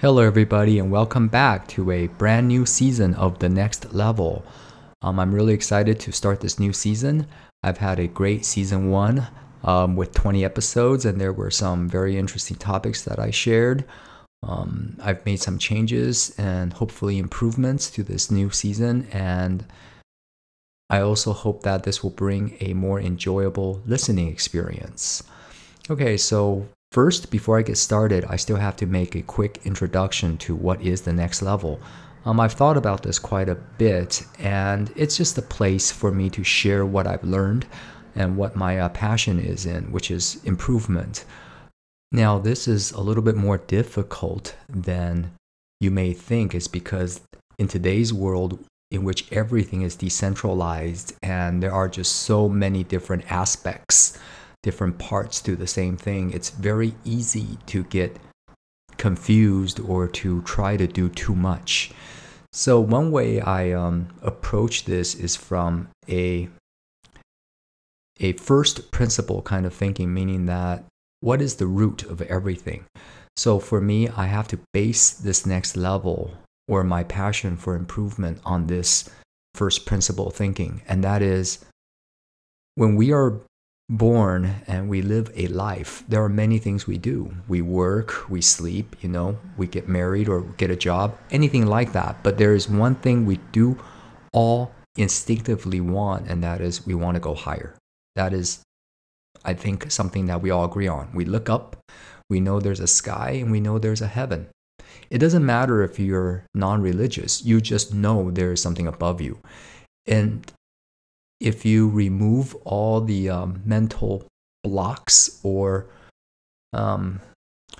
Hello, everybody, and welcome back to a brand new season of The Next Level. Um, I'm really excited to start this new season. I've had a great season one um, with 20 episodes, and there were some very interesting topics that I shared. Um, I've made some changes and hopefully improvements to this new season, and I also hope that this will bring a more enjoyable listening experience. Okay, so First, before I get started, I still have to make a quick introduction to what is the next level. Um, I've thought about this quite a bit, and it's just a place for me to share what I've learned and what my uh, passion is in, which is improvement. Now, this is a little bit more difficult than you may think, is because in today's world, in which everything is decentralized and there are just so many different aspects different parts do the same thing, it's very easy to get confused or to try to do too much. So one way I um, approach this is from a a first principle kind of thinking, meaning that what is the root of everything? So for me, I have to base this next level or my passion for improvement on this first principle thinking, and that is when we are born and we live a life, there are many things we do. We work, we sleep, you know, we get married or get a job, anything like that. But there is one thing we do all instinctively want, and that is we want to go higher. That is, I think, something that we all agree on. We look up, we know there's a sky, and we know there's a heaven. It doesn't matter if you're non religious, you just know there is something above you. And if you remove all the um, mental blocks or um,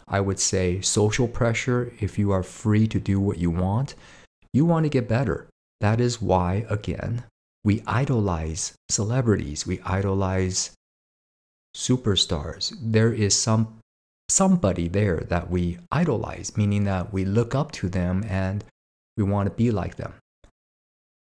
I would say social pressure, if you are free to do what you want, you want to get better. That is why, again, we idolize celebrities, we idolize superstars. There is some somebody there that we idolize, meaning that we look up to them and we want to be like them.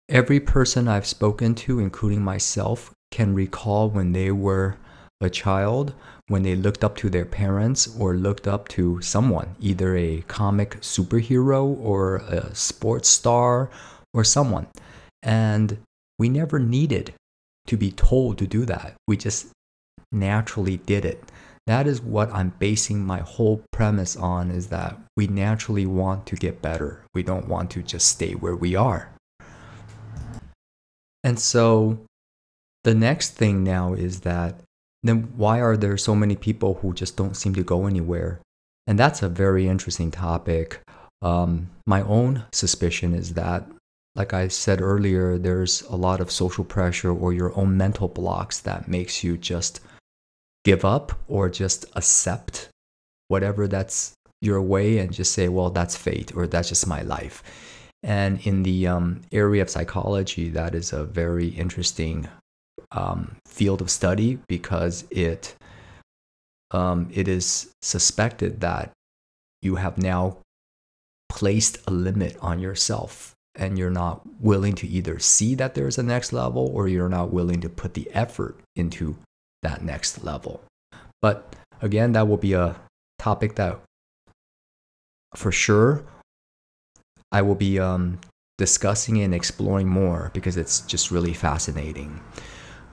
Every person I've spoken to, including myself, can recall when they were a child, when they looked up to their parents or looked up to someone, either a comic superhero or a sports star or someone. And we never needed to be told to do that. We just naturally did it. That is what I'm basing my whole premise on is that we naturally want to get better. We don't want to just stay where we are. And so the next thing now is that then why are there so many people who just don't seem to go anywhere? And that's a very interesting topic. Um, my own suspicion is that, like I said earlier, there's a lot of social pressure or your own mental blocks that makes you just give up or just accept whatever that's your way and just say, well, that's fate or that's just my life. And in the um, area of psychology, that is a very interesting um, field of study because it um, it is suspected that you have now placed a limit on yourself and you're not willing to either see that there's a next level or you're not willing to put the effort into that next level. But again, that will be a topic that for sure I will be um, discussing and exploring more because it's just really fascinating.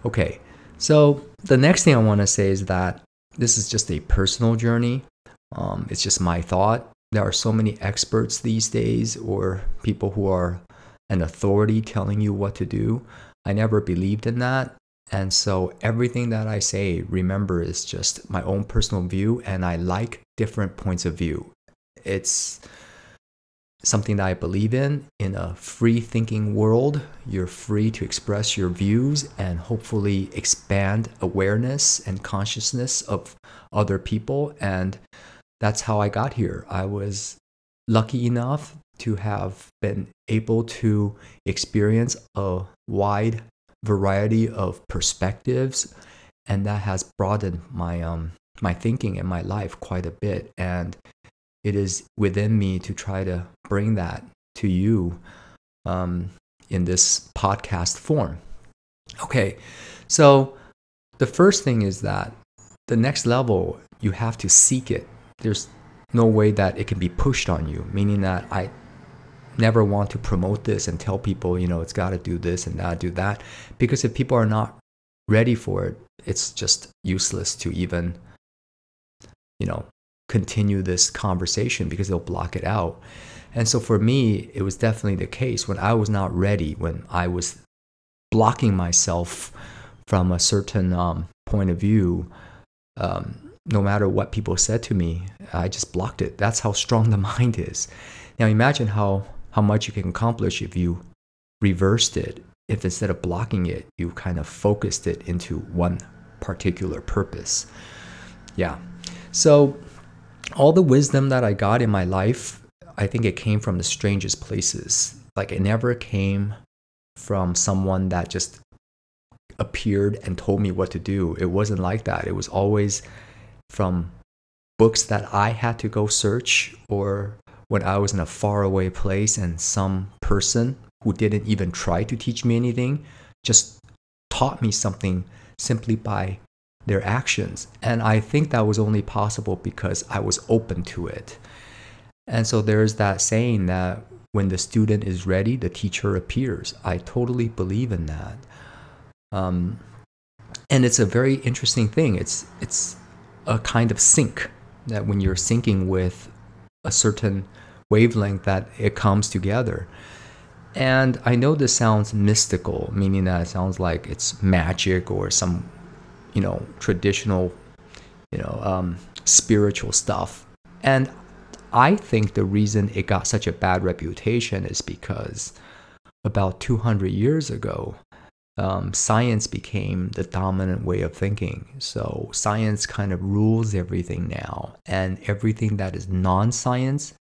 Okay, so the next thing I want to say is that this is just a personal journey. Um, it's just my thought. There are so many experts these days, or people who are an authority telling you what to do. I never believed in that. And so everything that I say, remember, is just my own personal view, and I like different points of view. It's something that I believe in. In a free thinking world, you're free to express your views and hopefully expand awareness and consciousness of other people. And that's how I got here. I was lucky enough to have been able to experience a wide variety of perspectives and that has broadened my um my thinking in my life quite a bit and it is within me to try to bring that to you um, in this podcast form. Okay, so the first thing is that the next level, you have to seek it. There's no way that it can be pushed on you, meaning that I never want to promote this and tell people, you know, it's got to do this and that, do that. Because if people are not ready for it, it's just useless to even, you know, continue this conversation because they'll block it out. And so for me, it was definitely the case when I was not ready, when I was blocking myself from a certain um, point of view. Um, no matter what people said to me, I just blocked it. That's how strong the mind is. Now imagine how, how much you can accomplish if you reversed it. If instead of blocking it, you kind of focused it into one particular purpose. Yeah. So all the wisdom that I got in my life, I think it came from the strangest places. Like it never came from someone that just appeared and told me what to do. It wasn't like that. It was always from books that I had to go search or when I was in a faraway place and some person who didn't even try to teach me anything just taught me something simply by their actions. And I think that was only possible because I was open to it. And so there's that saying that when the student is ready, the teacher appears. I totally believe in that. Um, and it's a very interesting thing. It's it's a kind of sync that when you're syncing with a certain wavelength that it comes together. And I know this sounds mystical, meaning that it sounds like it's magic or some, you know, traditional, you know, um, spiritual stuff. And I think the reason it got such a bad reputation is because about 200 years ago, um, science became the dominant way of thinking. So science kind of rules everything now, and everything that is non science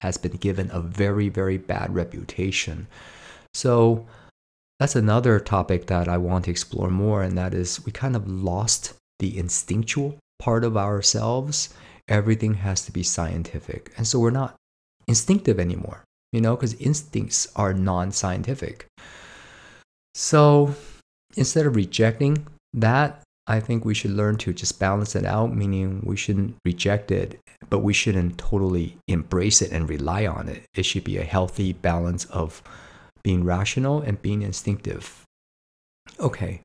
has been given a very, very bad reputation. So that's another topic that I want to explore more, and that is we kind of lost the instinctual part of ourselves. Everything has to be scientific. And so we're not instinctive anymore, you know, because instincts are non scientific. So instead of rejecting that, I think we should learn to just balance it out, meaning we shouldn't reject it, but we shouldn't totally embrace it and rely on it. It should be a healthy balance of being rational and being instinctive. Okay,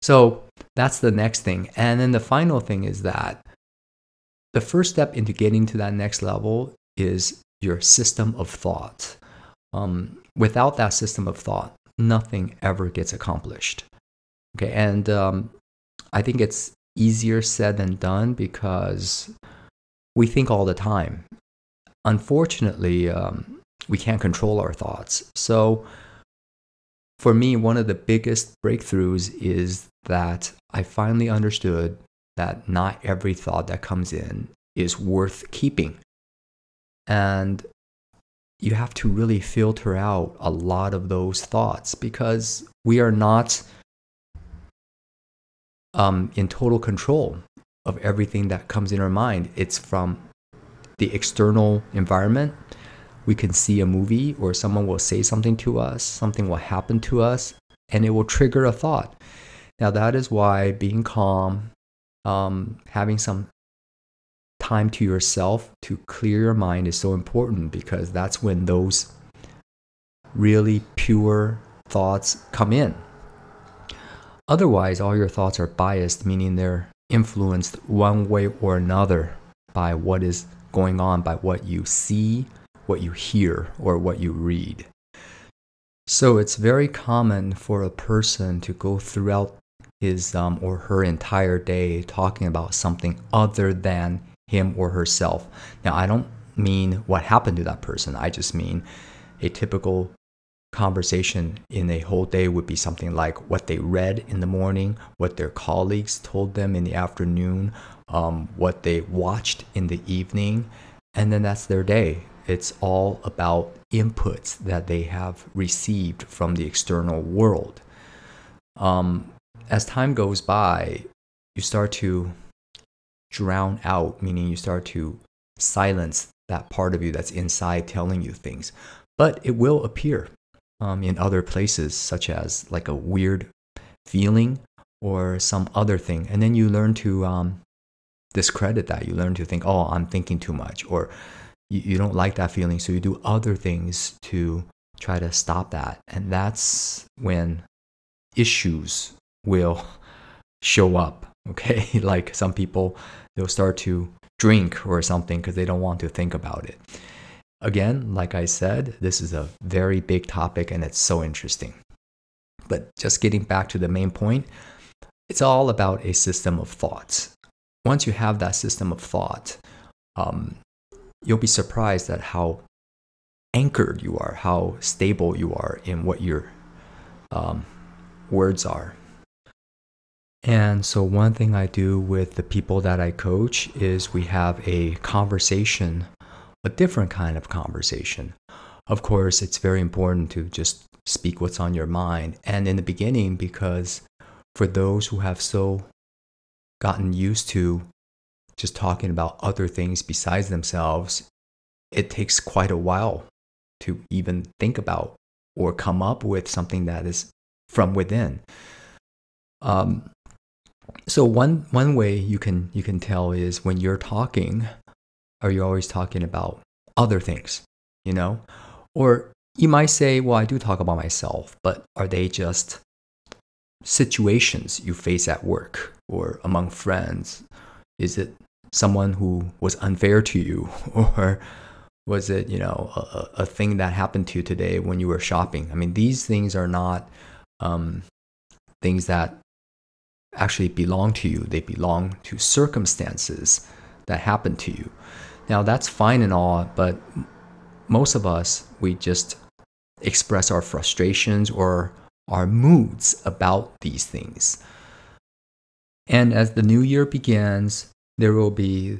so that's the next thing. And then the final thing is that the first step into getting to that next level is your system of thought. Um, without that system of thought, nothing ever gets accomplished. Okay, and um, I think it's easier said than done because we think all the time. Unfortunately, um, we can't control our thoughts. So, for me, one of the biggest breakthroughs is that I finally understood that not every thought that comes in is worth keeping. And you have to really filter out a lot of those thoughts because we are not um, in total control of everything that comes in our mind. It's from the external environment. We can see a movie or someone will say something to us, something will happen to us, and it will trigger a thought. Now, that is why being calm, um, having some time to yourself to clear your mind is so important because that's when those really pure thoughts come in. Otherwise, all your thoughts are biased, meaning they're influenced one way or another by what is going on, by what you see, what you hear, or what you read. So it's very common for a person to go throughout his um, or her entire day talking about something other than him or herself. Now, I don't mean what happened to that person. I just mean a typical conversation in a whole day would be something like what they read in the morning, what their colleagues told them in the afternoon, um, what they watched in the evening, and then that's their day. It's all about inputs that they have received from the external world. Um, as time goes by, you start to drown out, meaning you start to silence that part of you that's inside telling you things. But it will appear um, in other places, such as like a weird feeling or some other thing. And then you learn to um, discredit that. You learn to think, oh, I'm thinking too much, or you, you don't like that feeling. So you do other things to try to stop that. And that's when issues will show up. Okay. like some people, they'll start to drink or something because they don't want to think about it. Again, like I said, this is a very big topic and it's so interesting. But just getting back to the main point, it's all about a system of thoughts. Once you have that system of thought, um, you'll be surprised at how anchored you are, how stable you are in what your um, words are. And so, one thing I do with the people that I coach is we have a conversation, a different kind of conversation. Of course, it's very important to just speak what's on your mind. And in the beginning, because for those who have so gotten used to just talking about other things besides themselves, it takes quite a while to even think about or come up with something that is from within. Um, so one one way you can you can tell is when you're talking, are you always talking about other things, you know, or you might say, well, I do talk about myself, but are they just situations you face at work or among friends? Is it someone who was unfair to you? Or was it you know a, a thing that happened to you today when you were shopping? I mean these things are not um, things that actually belong to you. They belong to circumstances that happen to you. Now that's fine and all but most of us we just express our frustrations or our moods about these things and as the new year begins there will be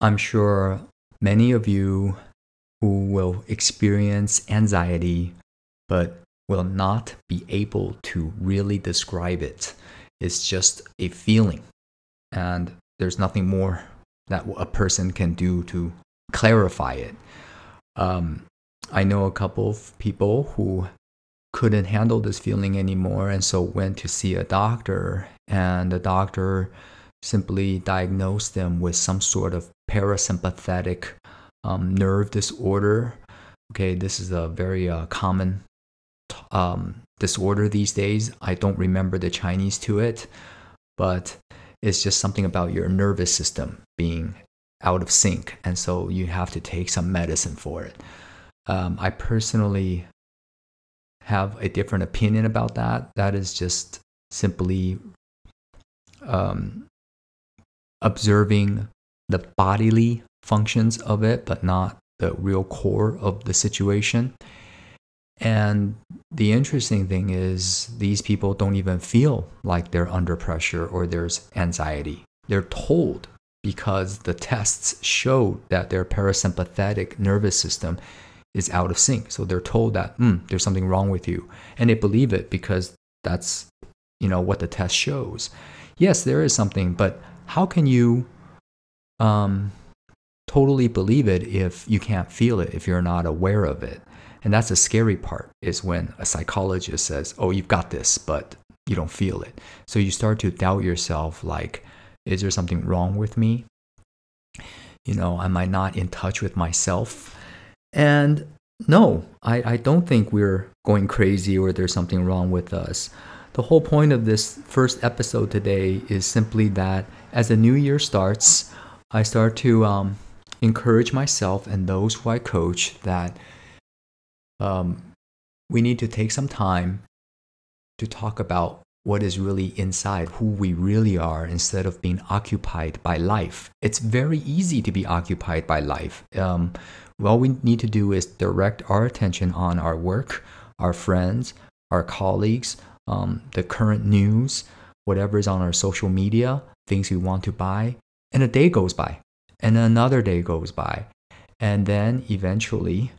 i'm sure many of you who will experience anxiety but will not be able to really describe it. It's just a feeling, and there's nothing more that a person can do to clarify it. Um, I know a couple of people who couldn't handle this feeling anymore and so went to see a doctor, and the doctor simply diagnosed them with some sort of parasympathetic um, nerve disorder. Okay, this is a very uh, common um, disorder these days. I don't remember the Chinese to it, but it's just something about your nervous system being out of sync. And so you have to take some medicine for it. Um, I personally have a different opinion about that. That is just simply um, observing the bodily functions of it, but not the real core of the situation. And the interesting thing is, these people don't even feel like they're under pressure or there's anxiety. They're told because the tests showed that their parasympathetic nervous system is out of sync. So they're told that mm, there's something wrong with you, and they believe it because that's you know what the test shows. Yes, there is something, but how can you um, totally believe it if you can't feel it, if you're not aware of it? And that's the scary part is when a psychologist says, "Oh, you've got this," but you don't feel it. So you start to doubt yourself like, is there something wrong with me? You know, am I not in touch with myself? And no, I, I don't think we're going crazy or there's something wrong with us. The whole point of this first episode today is simply that as the new year starts, I start to um, encourage myself and those who I coach that um, we need to take some time to talk about what is really inside, who we really are, instead of being occupied by life. It's very easy to be occupied by life. Um, all we need to do is direct our attention on our work, our friends, our colleagues, um, the current news, whatever is on our social media, things we want to buy, and a day goes by, and another day goes by. And then eventually,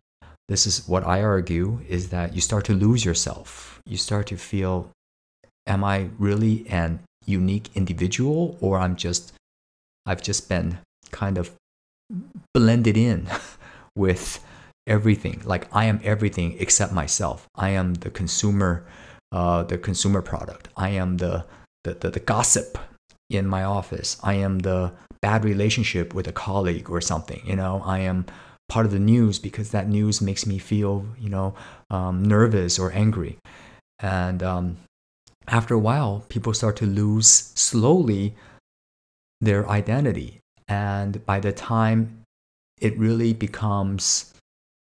this is what I argue is that you start to lose yourself. You start to feel, am I really an unique individual or I'm just, I've just been kind of blended in with everything. Like I am everything except myself. I am the consumer, uh, the consumer product. I am the, the, the, the gossip in my office. I am the bad relationship with a colleague or something. You know, I am part of the news because that news makes me feel, you know, um, nervous or angry. And um, after a while, people start to lose slowly their identity. And by the time it really becomes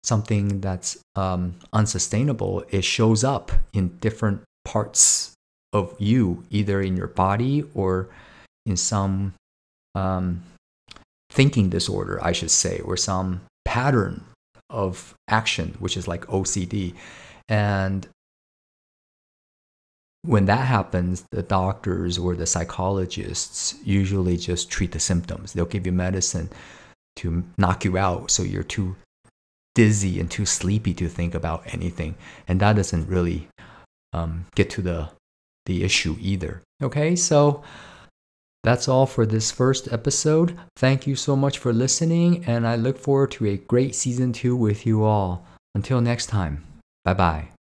something that's um, unsustainable, it shows up in different parts of you, either in your body or in some um, thinking disorder, I should say, or some pattern of action, which is like OCD. And when that happens, the doctors or the psychologists usually just treat the symptoms. They'll give you medicine to knock you out so you're too dizzy and too sleepy to think about anything. And that doesn't really um, get to the, the issue either. Okay, so that's all for this first episode. Thank you so much for listening, and I look forward to a great season two with you all. Until next time, bye bye.